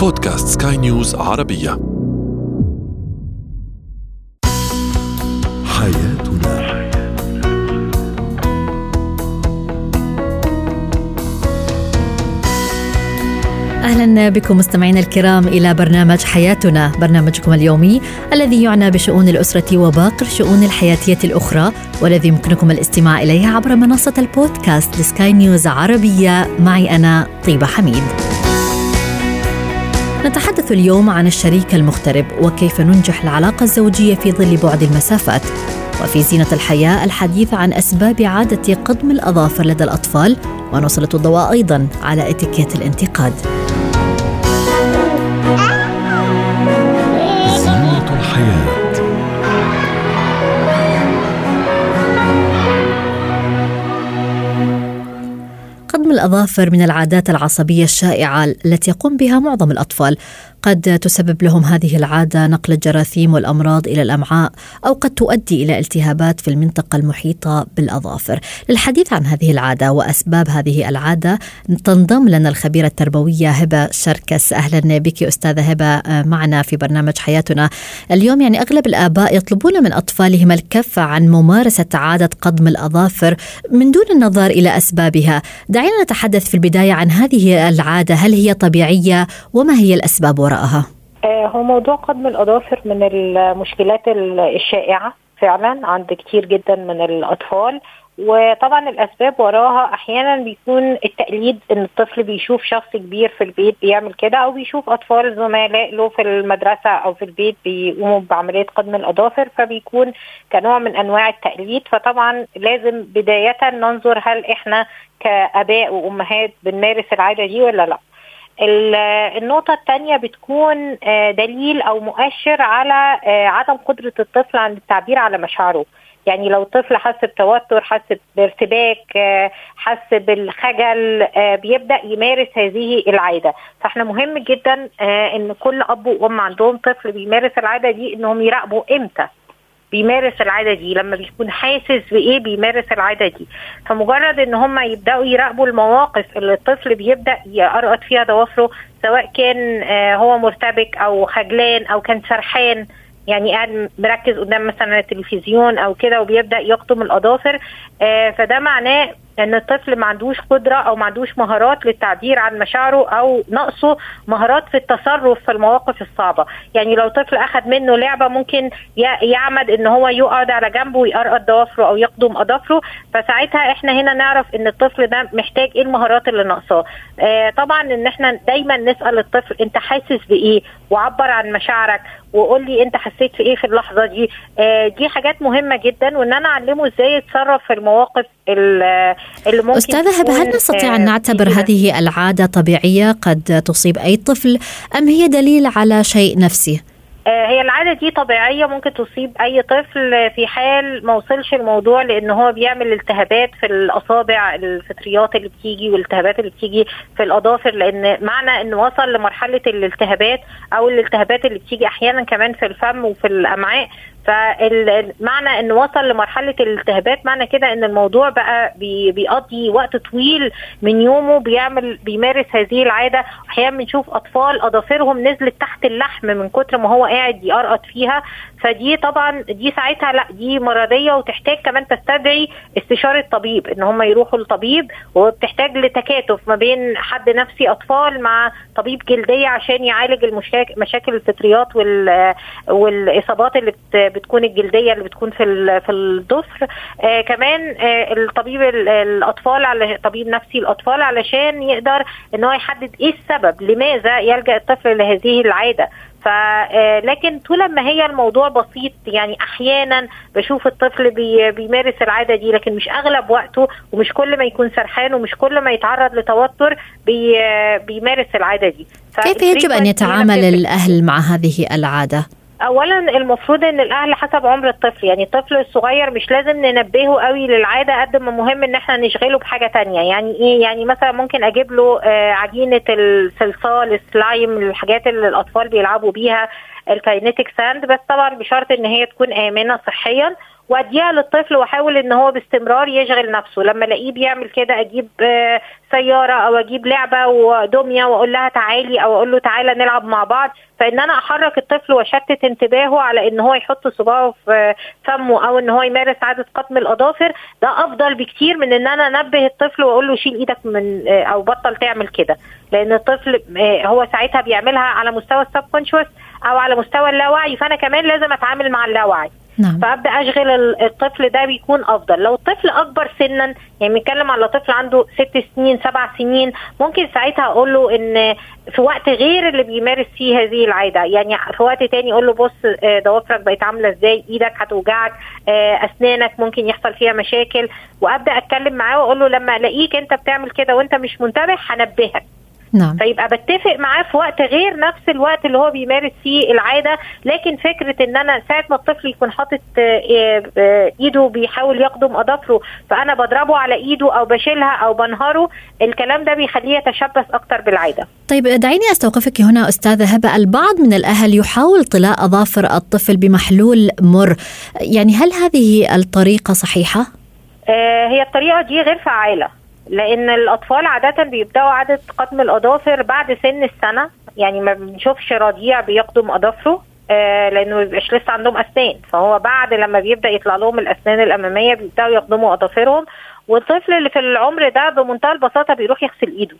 بودكاست سكاي نيوز عربية. حياتنا. أهلا بكم مستمعينا الكرام إلى برنامج حياتنا، برنامجكم اليومي الذي يعنى بشؤون الأسرة وباقي الشؤون الحياتية الأخرى والذي يمكنكم الاستماع اليه عبر منصة البودكاست لسكاي نيوز عربية. معي أنا طيبة حميد. نتحدث اليوم عن الشريك المغترب وكيف ننجح العلاقة الزوجية في ظل بعد المسافات. وفي زينة الحياة الحديث عن أسباب عادة قضم الأظافر لدى الأطفال ونسلط الضوء أيضا على إتيكيت الانتقاد قضم الأظافر من العادات العصبية الشائعة التي يقوم بها معظم الأطفال. قد تسبب لهم هذه العادة نقل الجراثيم والأمراض إلى الأمعاء أو قد تؤدي إلى التهابات في المنطقة المحيطة بالأظافر. للحديث عن هذه العادة وأسباب هذه العادة تنضم لنا الخبيرة التربوية هبة شركس. أهلا بك أستاذة هبة معنا في برنامج حياتنا. اليوم يعني أغلب الآباء يطلبون من أطفالهم الكف عن ممارسة عادة قضم الأظافر من دون النظر إلى أسبابها. دعينا نتحدث في البداية عن هذه العادة هل هي طبيعية وما هي الأسباب وراءها؟ آه، هو موضوع قضم الأظافر من المشكلات ال- الشائعة فعلا عند كتير جدا من الأطفال وطبعا الأسباب وراها أحيانا بيكون التقليد إن الطفل بيشوف شخص كبير في البيت بيعمل كده أو بيشوف أطفال زملاء له في المدرسة أو في البيت بيقوموا بعملية قضم الأظافر فبيكون كنوع من أنواع التقليد. فطبعا لازم بداية ننظر هل إحنا كآباء وأمهات بنمارس العادة دي ولا لأ. ال- النقطة الثانية بتكون آه، دليل أو مؤشر على آه، عدم قدرة الطفل عن التعبير على مشاعره. يعني لو الطفل حس بتوتر حس بارتباك آه، حس بالخجل بيبدأ يمارس هذه العادة. فإحنا مهم جدا إن كل أب وأم عندهم طفل بيمارس العادة دي إنهم يراقبوا إمتى. بيمارس العادة دي لما بيكون حاسس بإيه بيمارس العادة دي. فمجرد إن هم يبدأوا يراقبوا المواقف اللي الطفل بيبدأ يقرقط فيها ضوافره سواء كان آه، هو مرتبك أو خجلان أو كان سرحان يعني قاعد مركز قدام مثلا التلفزيون أو كده وبيبدأ يقطم الأظافر آه، فده معناه ان الطفل ما عندوش قدرة أو ما عندوش مهارات للتعبير عن مشاعره أو نقصه مهارات في التصرف في المواقف الصعبة. يعني لو طفل اخذ منه لعبة ممكن يعمد إن هو يقعد على جنبه ويقرقط ضوافره أو يقدم اظافره فساعتها إحنا هنا نعرف إن الطفل ده محتاج إيه المهارات اللي ناقصاه. آه طبعا إن إحنا دايما نسأل الطفل أنت حاسس بإيه؟ وعبر عن مشاعرك وقول لي انت حسيت في إيه في اللحظة دي آه دي حاجات مهمة جدا وإن أنا أعلمه إزاي يتصرف في المواقف ال- اللي ممكن أستاذة هبة هل نستطيع آه، أن نعتبر. هذه العادة طبيعية قد تصيب أي طفل أم هي دليل على شيء نفسي؟ آه، هي العادة دي طبيعية ممكن تصيب أي طفل في حال ما وصلش الموضوع لأن هو بيعمل التهابات في الأصابع الفطريات اللي بتيجي والالتهابات اللي بتيجي في الأظافر لأن معنى إنه وصل لمرحلة الالتهابات أو الالتهابات اللي بتيجي أحيانا كمان في الفم وفي الأمعاء فمعنى انه وصل لمرحلة الالتهابات معنى كده إن الموضوع بقى بي بيقضي وقت طويل من يومه بيعمل بيمارس هذه العادة. أحيانا بنشوف أطفال أظافرهم نزلت تحت اللحم من كتر ما هو قاعد يقرقط فيها. فدي طبعا دي ساعتها لا دي مرضية وتحتاج كمان تستدعي استشارة طبيب إن هم يروحوا لطبيب وبتحتاج لتكاتف ما بين حد نفسي أطفال مع طبيب جلدية عشان يعالج المشاكل مشاكل الفطريات وال والإصابات اللي بت بتكون الجلدية اللي بتكون في في الضفر آه كمان آه الطبيب ال- الأطفال على طبيب نفسي الأطفال علشان يقدر إن هو يحدد إيه السبب لماذا يلجأ الطفل لهذه العادة. ف آه، لكن طول ما هي الموضوع بسيط يعني أحيانا بشوف الطفل بي بيمارس العادة دي لكن مش أغلب وقته ومش كل ما يكون سرحان ومش كل ما يتعرض لتوتر بي آه، بيمارس العادة دي كيف يجب فالfrequency يتعامل. الأهل مع هذه العادة؟ اولا المفروض إن الأهل حسب عمر الطفل يعني الطفل الصغير مش لازم ننبهه قوي للعادة قد ما مهم إن إحنا نشغله بحاجة تانية. يعني إيه؟ يعني مثلا ممكن أجيب له آه، عجينة الصلصال السلايم الحاجات اللي الأطفال بيلعبوا بيها. ال kinetic sand بس طبعا بشرط إن هي تكون آمنة صحيا وأديها للطفل وأحاول إن هو باستمرار يشغل نفسه. لما ألاقيه بيعمل كده أجيب آه، سيارة أو أجيب لعبة ودمية وأقول لها تعالي أو أقول له تعالى نلعب مع بعض. فإن أنا أحرك الطفل وأشتت انتباهه على إن هو يحط صباعه في فمه أو إن هو يمارس عاده قطم الأظافر ده أفضل بكتير من إن أنا أنبه الطفل وأقول له شيل إيدك من آه، أو بطل تعمل كده. لأن الطفل آه، هو ساعتها بيعملها على مستوى السبكونشوس. أو على مستوى اللاوعي فأنا كمان لازم أتعامل مع اللاوعي. نعم. فأبدأ أشغل ال- الطفل ده بيكون أفضل. لو الطفل أكبر سنا يعني بنتكلم على طفل عنده ست سنين سبع سنين ممكن ساعتها أقول له إن في وقت غير اللي بيمارس فيه هذه العادة. يعني في وقت تاني أقول له بص آه، ضوافرك بقت عاملة إزاي؟ إيدك هتوجعك آه، أسنانك ممكن يحصل فيها مشاكل. وأبدأ أتكلم معاه وأقول له لما ألاقيك أنت بتعمل كده وأنت مش منتبه هنبهك. نعم. فيبقى بتفق معاه في وقت غير نفس الوقت اللي هو بيمارس فيه العادة لكن فكرة إن أنا ساعة ما الطفل يكون حاطط آه، آه، إيده بيحاول يقدم اظافره فأنا بضربه على إيده أو بشيلها أو بنهره الكلام ده بيخليه يتشبث أكتر بالعادة. طيب دعيني أستوقفك هنا أستاذة هبة. البعض من الأهل يحاول طلاء أظافر الطفل بمحلول مر. يعني هل هذه الطريقة صحيحة؟ آه، هي الطريقة دي غير فعالة. لأن الأطفال عادة بيبدأوا عاده قطم الأظافر بعد سن السنة. يعني ما بنشوفش رضيع بيقدم أظافره آه، لأنه ما بيبقاش لسه عندهم أسنان. فهو بعد لما بيبدأ يطلع لهم الأسنان الأمامية بيبدأوا يقدموا أظافرهم. والطفل اللي في العمر ده بمنتهى البساطة بيروح يغسل إيده.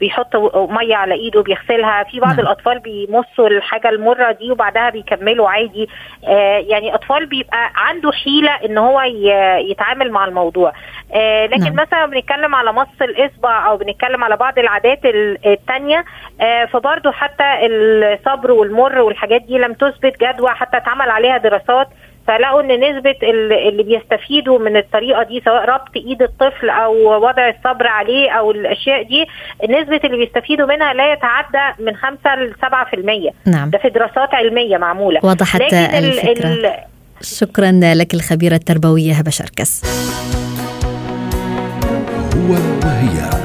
بيحط مية على إيده بيغسلها في بعض نعم. الأطفال بيمصوا الحاجة المرة دي وبعدها بيكملوا عادي آه يعني أطفال بيبقى عنده حيلة إن هو يتعامل مع الموضوع آه لكن نعم. مثلا بنتكلم على مص الإصبع أو بنتكلم على بعض العادات ال- التانية آه فبرضه حتى الصبر والمر والحاجات دي لم تثبت جدوى حتى اتعمل عليها دراسات فلقوا إن نسبة ال- اللي بيستفيدوا من الطريقة دي سواء ربط إيد الطفل أو وضع الصبر عليه أو الأشياء دي نسبة اللي بيستفيدوا منها لا يتعدى من 5 ل 7% نعم. ده في دراسات علمية معمولة. وضحت لكن ال- الفكرة. ال- شكرا لك الخبيرة التربوية هبة شركس. هو وهي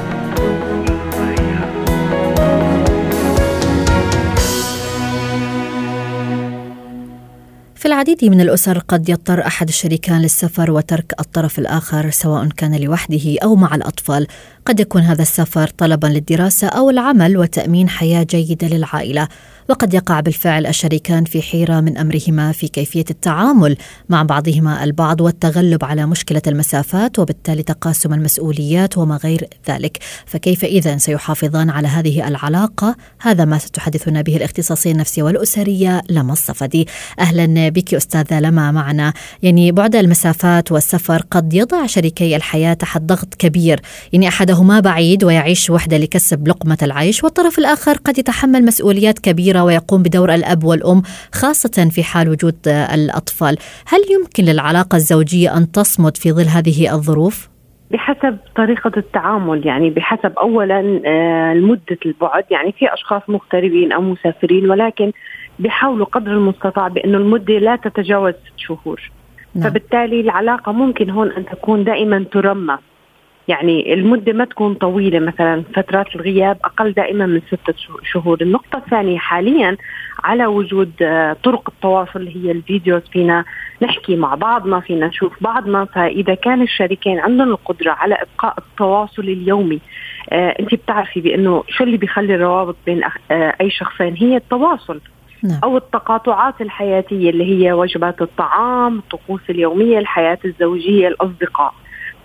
في العديد من الأسر قد يضطر أحد الشريكان للسفر وترك الطرف الآخر سواء كان لوحده أو مع الأطفال. قد يكون هذا السفر طلبا للدراسة أو العمل وتأمين حياة جيدة للعائلة. وقد يقع بالفعل الشريكان في حيرة من أمرهما في كيفية التعامل مع بعضهما البعض والتغلب على مشكلة المسافات وبالتالي تقاسم المسؤوليات وما غير ذلك. فكيف إذا سيحافظان على هذه العلاقة؟ هذا ما ستحدثنا به الاختصاصية النفسية والأسرية لما الصفدي. أهلا بك أستاذة لما معنا. يعني بعد المسافات والسفر قد يضع شريكي الحياة تحت ضغط كبير. يعني أحدهما بعيد ويعيش وحده لكسب لقمة العيش والطرف الآخر قد يتحمل مسؤوليات كبيرة ويقوم بدور الأب والأم خاصة في حال وجود الأطفال هل يمكن للعلاقة الزوجية أن تصمد في ظل هذه الظروف؟ بحسب طريقة التعامل يعني بحسب أولا آه، مدة البعد يعني في أشخاص مغتربين أو مسافرين ولكن بيحاولوا قدر المستطاع بأنه المدة لا تتجاوز ست شهور نعم. فبالتالي العلاقة ممكن هون أن تكون دائما ترمى يعني المدة ما تكون طويلة مثلا فترات الغياب أقل دائما من ستة شهو- شهور. النقطة الثانية حاليا على وجود آه، طرق التواصل اللي هي الفيديوز. فينا نحكي مع بعضنا فينا نشوف بعضنا. فإذا كان الشريكين عندهم القدرة على إبقاء التواصل اليومي آه أنت بتعرفي بأنه شو اللي بيخلي الروابط بين أخ... آه أي شخصين؟ هي التواصل نعم. أو التقاطعات الحياتية اللي هي وجبات الطعام الطقوس اليومية الحياة الزوجية الأصدقاء.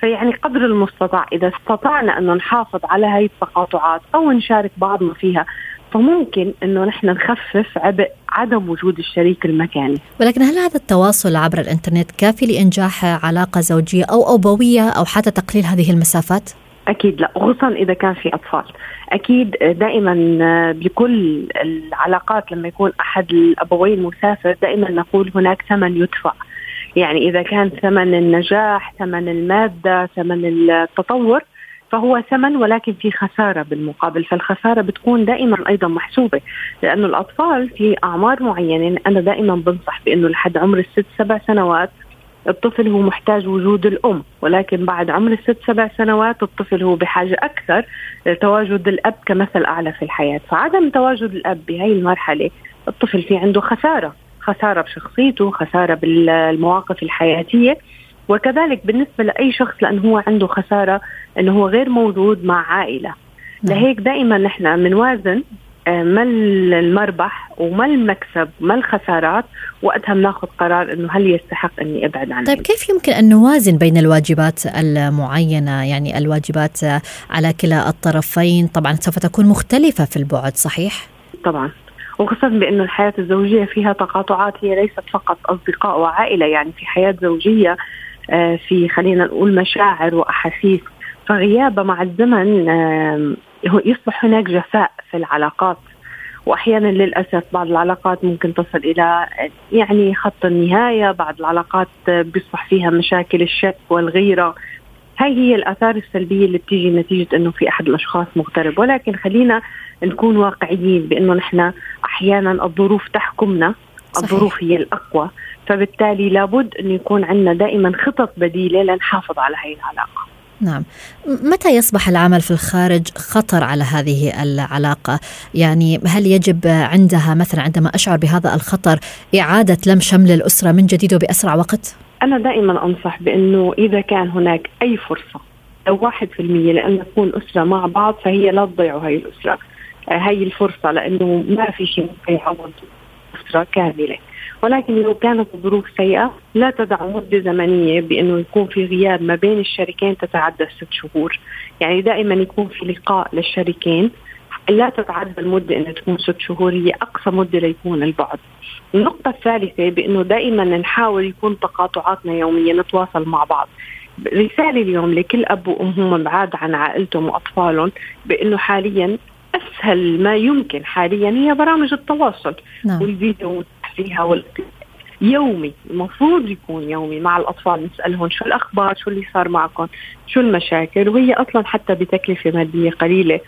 فيعني قدر المستطاع إذا استطعنا أنه نحافظ على هاي التقاطعات أو نشارك بعضنا فيها فممكن أنه نحن نخفف عبء عدم وجود الشريك المكاني. ولكن هل هذا التواصل عبر الإنترنت كافي لإنجاح علاقة زوجية أو أبوية أو حتى تقليل هذه المسافات؟ أكيد لا خصوصا إذا كان في أطفال. أكيد دائما بكل العلاقات لما يكون أحد الأبوين مسافر دائما نقول هناك ثمن يدفع. يعني إذا كان ثمن النجاح ثمن المادة ثمن التطور فهو ثمن ولكن في خسارة بالمقابل. فالخسارة بتكون دائما أيضا محسوبة لأنه الأطفال في أعمار معينة أنا دائما بنصح بأنه لحد عمر الست سبع سنوات الطفل هو محتاج وجود الأم ولكن بعد عمر الست سبع سنوات الطفل هو بحاجة أكثر لتواجد الأب كمثل أعلى في الحياة. فعدم تواجد الأب بهي المرحلة الطفل في عنده خسارة. خسارة بشخصيته خسارة بالمواقف الحياتية. وكذلك بالنسبة لأي شخص لأنه هو عنده خسارة إنه هو غير موجود مع عائلة. نعم. لهيك دائما نحن بنوازن آه، ما المربح وما المكسب ما الخسارات وقتها بناخذ قرار إنه هل يستحق إني أبعد عنه طيب كيف يمكن أن نوازن بين الواجبات المعينة؟ يعني الواجبات على كلا الطرفين طبعا سوف تكون مختلفة في البعد صحيح؟ طبعا. وخاصة بأنه الحياة الزوجية فيها تقاطعات هي ليست فقط أصدقاء وعائلة يعني في حياة زوجية آه، في خلينا نقول مشاعر وأحاسيس. فغيابها مع الزمن يصبح هناك جفاء في العلاقات. واحيانا للأسف بعض العلاقات ممكن تصل إلى يعني خط النهاية، بعض العلاقات بيصبح فيها مشاكل الشك والغيرة. هاي هي الآثار السلبية اللي بتيجي نتيجة إنه في أحد الأشخاص مغترب، ولكن خلينا نكون واقعيين بأنه نحن أحيانا الظروف تحكمنا صحيح. الظروف هي الأقوى، فبالتالي لابد انه يكون عندنا دائما خطط بديلة لنحافظ على هي العلاقة. نعم متى يصبح العمل في الخارج خطر على هذه العلاقة يعني هل يجب عندها مثلا عندما أشعر بهذا الخطر إعادة لم شمل الأسرة من جديد وبأسرع وقت؟ أنا دائما أنصح بأنه إذا كان هناك أي فرصة لو واحد في المية لأن نكون أسرة مع بعض فهي لا تضيعوا هاي الأسرة هاي الفرصة لأنه ما في شيء يعوض أسرة كاملة. ولكن لو كانت الظروف سيئة لا تدع مدة زمنية بأنه يكون في غياب ما بين الشريكين تتعدى ست شهور. يعني دائما يكون في لقاء للشريكين. لا تتعدى المدة أن تكون ست شهور هي أقصى مدة ليكون البعد النقطة الثالثة بأنه دائما نحاول يكون تقاطعاتنا يوميا نتواصل مع بعض. رسالة اليوم لكل أب وأم هم بعاد عن عائلتهم وأطفالهم بأنه حاليا أسهل ما يمكن حاليا هي برامج التواصل نعم. والفيديو فيها يومي. المفروض يكون يومي مع الأطفال نسألهم شو الأخبار شو اللي صار معكم شو المشاكل وهي أصلا حتى بتكلفة مادية قليلة.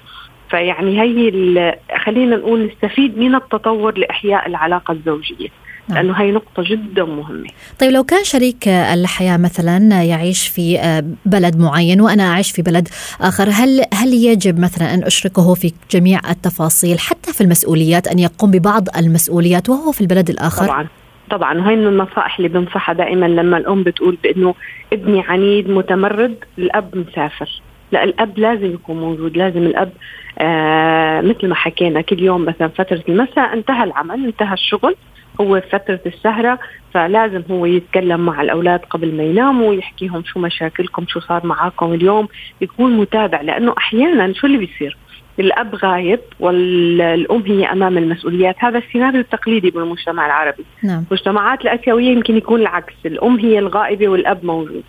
فيعني هي خلينا نقول نستفيد من التطور لإحياء العلاقة الزوجية. نعم. لأنه هي نقطة جدا مهمة. طيب لو كان شريك الحياة مثلا يعيش في بلد معين وأنا أعيش في بلد آخر هل هل يجب مثلا أن أشركه في جميع التفاصيل حتى في المسؤوليات أن يقوم ببعض المسؤوليات وهو في البلد الآخر؟ طبعا. طبعا. وهي من النصائح اللي بنصحها دائما لما الأم بتقول بأنه ابني عنيد متمرد الأب مسافر. لا الأب لازم يكون موجود لازم الأب آه مثل ما حكينا كل يوم مثلا فترة المساء انتهى العمل انتهى الشغل هو فترة السهرة فلازم هو يتكلم مع الأولاد قبل ما يناموا ويحكيهم شو مشاكلكم شو صار معاكم اليوم يكون متابع لأنه أحيانا شو اللي بيصير؟ الأب غايب والأم هي أمام المسؤوليات. هذا السيناريو التقليدي بالمجتمع العربي. نعم. المجتمعات الآسيوية يمكن يكون العكس الأم هي الغائبة والأب موجود.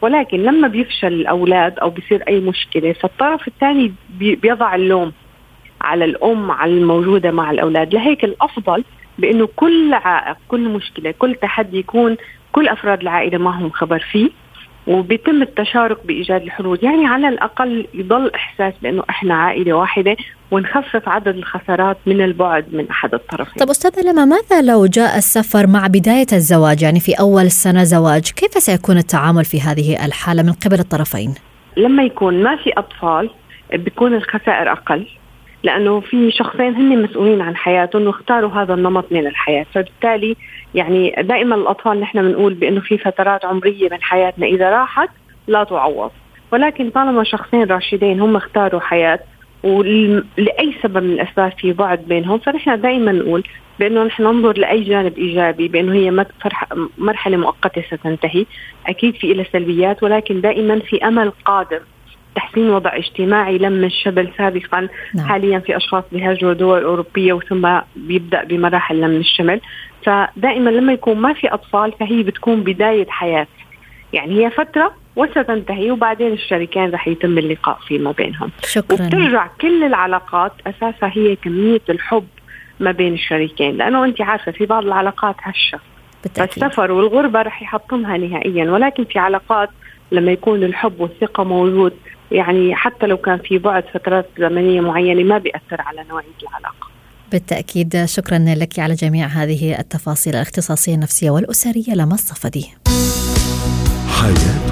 ولكن لما بيفشل الأولاد أو بيصير أي مشكلة فالطرف الثاني بيضع اللوم على الأم على الموجودة مع الأولاد. لهيك الأفضل بأنه كل عائق كل مشكلة كل تحدي يكون كل أفراد العائلة معهم خبر فيه وبيتم التشارك بإيجاد الحلول. يعني على الأقل يضل إحساس بأنه إحنا عائلة واحدة ونخفف عدد الخسارات من البعد من أحد الطرفين. طب أستاذة لما ماذا لو جاء السفر مع بداية الزواج؟ يعني في أول سنة زواج كيف سيكون التعامل في هذه الحالة من قبل الطرفين؟ لما يكون ما في أطفال بيكون الخسائر أقل. لأنه في شخصين هن مسؤولين عن حياتهم واختاروا هذا النمط من الحياة. فبالتالي يعني دائما الأطفال نحن بنقول بأنه في فترات عمرية من حياتنا إذا راحت لا تعوض. ولكن طالما شخصين راشدين هم اختاروا حياة ولأي سبب من الأسباب في بعد بينهم فنحن دائما نقول بأنه نحن ننظر لأي جانب إيجابي بأنه هي مرحلة مؤقتة ستنتهي. أكيد في لها سلبيات ولكن دائما في أمل قادم. تحسين وضع اجتماعي لم الشبل سابقا. نعم. حاليا في أشخاص بيهاجروا دول أوروبية وثم بيبدأ بمراحل لم الشمل فدائما لما يكون ما في أطفال فهي بتكون بداية حياة. يعني هي فترة وستنتهي وبعدين الشريكين رح يتم اللقاء فيما بينهم. شكرا. وبترجع كل العلاقات اساسها هي كمية الحب ما بين الشريكين لأنه أنت عارفة في بعض العلاقات هشة. بالتأكيد. فالسفر والغربة رح يحطمها نهائيا ولكن في علاقات لما يكون الحب والثقة موجود يعني حتى لو كان في بعد فترات زمنية معينة ما بيأثر على نوعية العلاقة. بالتأكيد شكرا لك على جميع هذه التفاصيل الاختصاصية النفسية والأسرية لما الصفدي حياتنا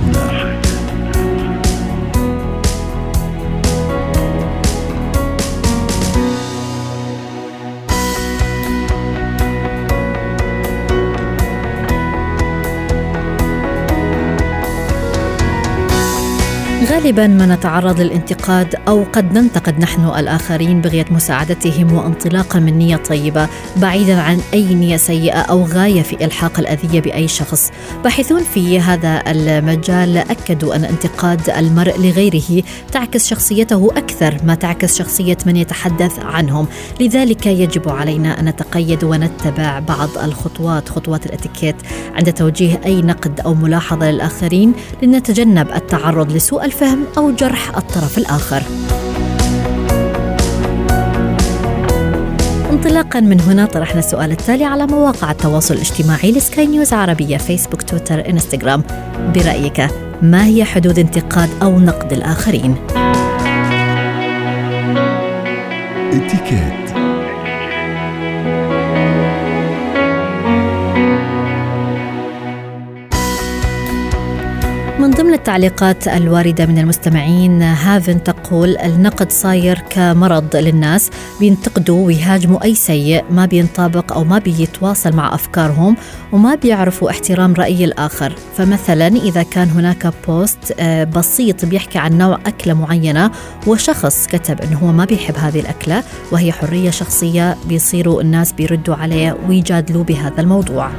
غالبا ما نتعرض للانتقاد أو قد ننتقد نحن الآخرين بغية مساعدتهم وانطلاقا من نية طيبة بعيدا عن أي نية سيئة أو غاية في إلحاق الأذية بأي شخص. باحثون في هذا المجال أكدوا أن انتقاد المرء لغيره تعكس شخصيته أكثر ما تعكس شخصية من يتحدث عنهم، لذلك يجب علينا أن نتقيد ونتبع بعض الخطوات خطوات الإتيكيت عند توجيه أي نقد أو ملاحظة للآخرين لنتجنب التعرض لسوء الفهم أو جرح الطرف الآخر. انطلاقا من هنا طرحنا السؤال التالي على مواقع التواصل الاجتماعي لسكاي نيوز عربية فيسبوك تويتر إنستغرام برأيك ما هي حدود انتقاد أو نقد الآخرين؟ اتكات من ضمن التعليقات الواردة من المستمعين هافن تقول النقد صاير كمرض للناس بينتقدوا ويهاجموا أي سيء ما بينطابق أو ما بيتواصل مع أفكارهم وما بيعرفوا احترام رأي الآخر. فمثلا إذا كان هناك بوست آه، بسيط بيحكي عن نوع أكلة معينة وشخص كتب أنه هو ما بيحب هذه الأكلة وهي حرية شخصية بيصيروا الناس بيردوا عليه ويجادلوا بهذا الموضوع.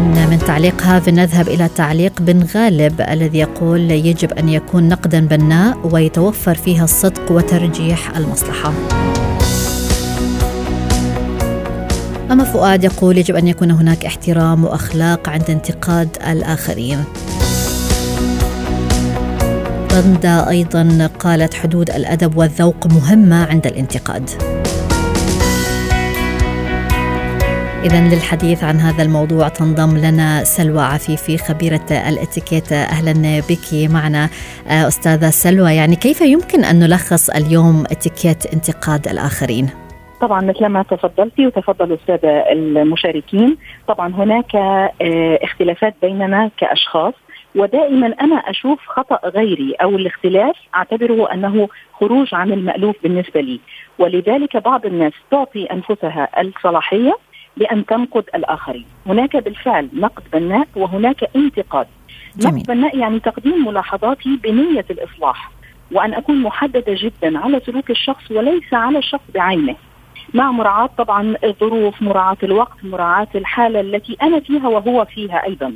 من تعليق هاف نذهب إلى تعليق بن غالب الذي يقول يجب أن يكون نقدا بناء ويتوفر فيها الصدق وترجيح المصلحة. أما فؤاد يقول يجب أن يكون هناك احترام وأخلاق عند انتقاد الآخرين. رندا أيضا قالت حدود الأدب والذوق مهمة عند الانتقاد. إذا للحديث عن هذا الموضوع تنضم لنا سلوى عفيفي خبيرة الإتيكيت. أهلا بك معنا آه، أستاذة سلوى. يعني كيف يمكن أن نلخص اليوم إتيكيت انتقاد الآخرين؟ طبعا مثل ما تفضلتي وتفضل الساده المشاركين طبعا هناك آه، اختلافات بيننا كأشخاص ودائما أنا أشوف خطأ غيري أو الاختلاف أعتبره أنه خروج عن المألوف بالنسبة لي. ولذلك بعض الناس تعطي أنفسها الصلاحية بأن تنقد الآخرين. هناك بالفعل نقد بناء وهناك انتقاد. جميل. نقد بناء يعني تقديم ملاحظاتي بنية الإصلاح وأن أكون محددة جدا على سلوك الشخص وليس على الشخص بعينه. مع مراعاة طبعا الظروف مراعاة الوقت مراعاة الحالة التي أنا فيها وهو فيها أيضا.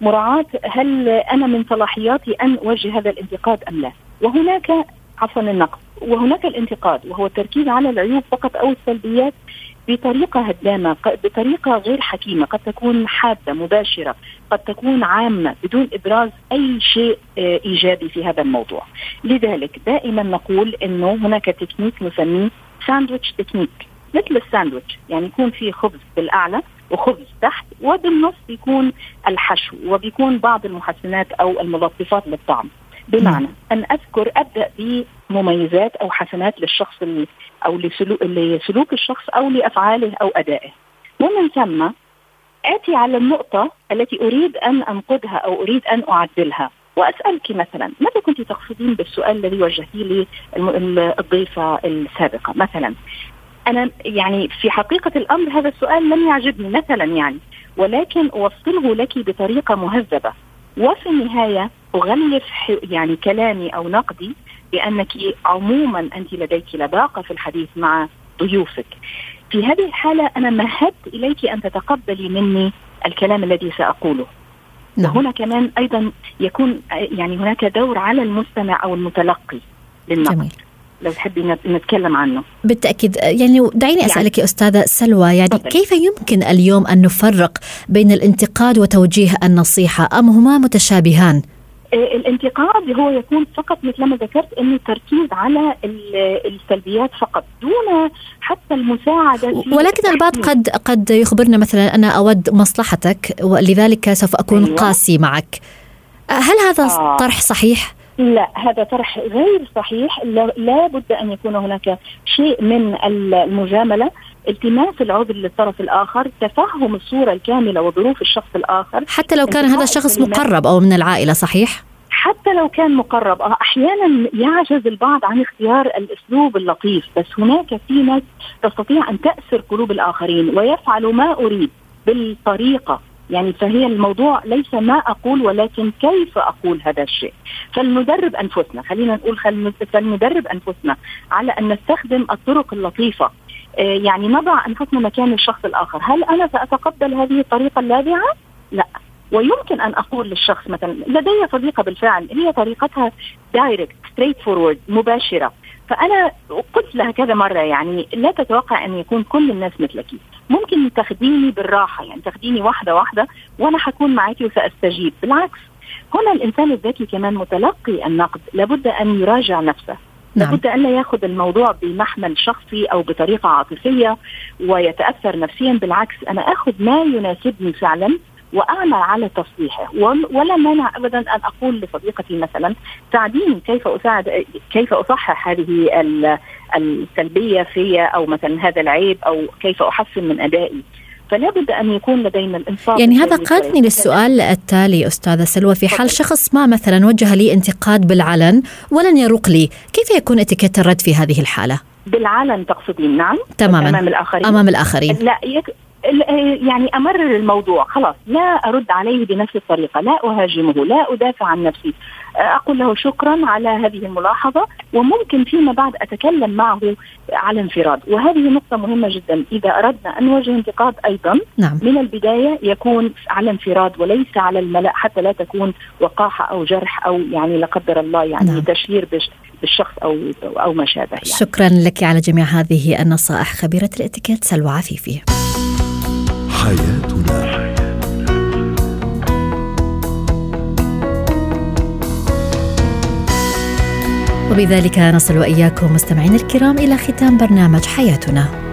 مراعاة هل أنا من صلاحياتي أن أوجه هذا الانتقاد أم لا. وهناك عفوا النقد. وهناك الانتقاد وهو التركيز على العيوب فقط أو السلبيات بطريقة هدامة بطريقة غير حكيمة قد تكون حادة مباشرة قد تكون عامة بدون إبراز أي شيء آه، إيجابي في هذا الموضوع. لذلك دائما نقول أنه هناك تكنيك نسميه sandwich technique مثل الساندويتش يعني يكون في خبز بالأعلى وخبز تحت وبالنص يكون الحشو وبيكون بعض المحسنات أو الملطفات للطعم. بمعنى أن أذكر أبدأ بمميزات أو حسنات للشخص أو لسلوك, لسلوك الشخص أو لأفعاله أو أدائه. ومن ثم آتي على النقطة التي أريد أن أنقدها أو أريد أن أعدلها. وأسألك مثلا ماذا كنت تقصدين بالسؤال الذي وجهتيه لي الضيفه السابقة؟ مثلا أنا يعني في حقيقة الأمر هذا السؤال لم يعجبني مثلا يعني ولكن أوصله لك بطريقة مهذبة. وفي النهاية أغلف يعني كلامي أو نقدي بأنك عموما أنت لديك لباقة في الحديث مع ضيوفك. في هذه الحالة أنا مهدت إليك أن تتقبلي مني الكلام الذي سأقوله. نعم. وهنا كمان أيضا يكون يعني هناك دور على المستمع أو المتلقي للنقد. جميل. لو تحبي نتكلم عنه بالتأكيد يعني دعيني أسألك يعني. يا أستاذة سلوى يعني طبعا. كيف يمكن اليوم أن نفرق بين الانتقاد وتوجيه النصيحة أم هما متشابهان الانتقاد هو يكون فقط مثل ما ذكرت إنه التركيز على السلبيات فقط دون حتى المساعدة في ولكن البعض قد قد يخبرنا مثلا أنا أود مصلحتك ولذلك سوف أكون أيوة. قاسي معك هل هذا آه. طرح صحيح؟ لا هذا طرح غير صحيح لا بد أن يكون هناك شيء من المجاملة التماس العذر للطرف الآخر تفهم الصورة الكاملة وظروف الشخص الآخر. حتى لو كان هذا الشخص مقرب أو من العائلة صحيح؟ حتى لو كان مقرب. آه، أحيانا يعجز البعض عن اختيار الأسلوب اللطيف بس هناك في ناس تستطيع أن تاسر قلوب الآخرين ويفعل ما أريد بالطريقة. يعني فهي الموضوع ليس ما أقول ولكن كيف أقول هذا الشيء. فلندرب أنفسنا خلينا نقول فلندرب أنفسنا على أن نستخدم الطرق اللطيفة. يعني نضع انفسنا مكان الشخص الآخر. هل أنا سأتقبل هذه الطريقة اللاذعة؟ لا. ويمكن أن أقول للشخص مثلا لدي صديقة بالفعل هي طريقتها direct straightforward مباشرة. فأنا قلت لها كذا مرة يعني لا تتوقع أن يكون كل الناس مثلك. ممكن تاخديني بالراحة يعني تاخديني واحدة واحدة وأنا حكون معك وسأستجيب. بالعكس هنا الإنسان الذكي كمان متلقي النقد لابد أن يراجع نفسه. نعم. لابد أن لا ياخذ الموضوع بمحمل شخصي أو بطريقة عاطفية ويتأثر نفسيا. بالعكس أنا آخذ ما يناسبني فعلا وأعمل على تصليحه. ولا مانع ابدا أن أقول لصديقتي مثلا ساعديني كيف اساعد كيف أصحح هذه السلبية في أو مثلا هذا العيب أو كيف أحسن من أدائي؟ فلا بد أن يكون لدينا الإنصاف يعني هذا قادني للسؤال التالي أستاذة سلوى. في حال شخص ما مثلا وجه لي انتقاد بالعلن ولن يروق لي كيف يكون إتيكيت الرد في هذه الحالة؟ بالعلن تقصدين نعم؟ تماما. أمام الآخرين. أمام الآخرين. لا يك... يعني أمرر الموضوع خلاص لا أرد عليه بنفس الطريقة لا أهاجمه لا أدافع عن نفسي أقول له شكرا على هذه الملاحظة وممكن فيما بعد أتكلم معه على انفراد وهذه نقطة مهمة جدا إذا أردنا أن نواجه انتقاد أيضا نعم. من البداية يكون على انفراد وليس على الملأ حتى لا تكون وقاحة أو جرح أو يعني لا قدر الله يعني نعم. تشهير بالشخص أو أو ما شابه يعني. شكرا لك على جميع هذه النصائح خبيرة الإتيكيت سلوى عفيفي حياتنا وبذلك نصل وإياكم مستمعينا الكرام إلى ختام برنامج حياتنا. حياتنا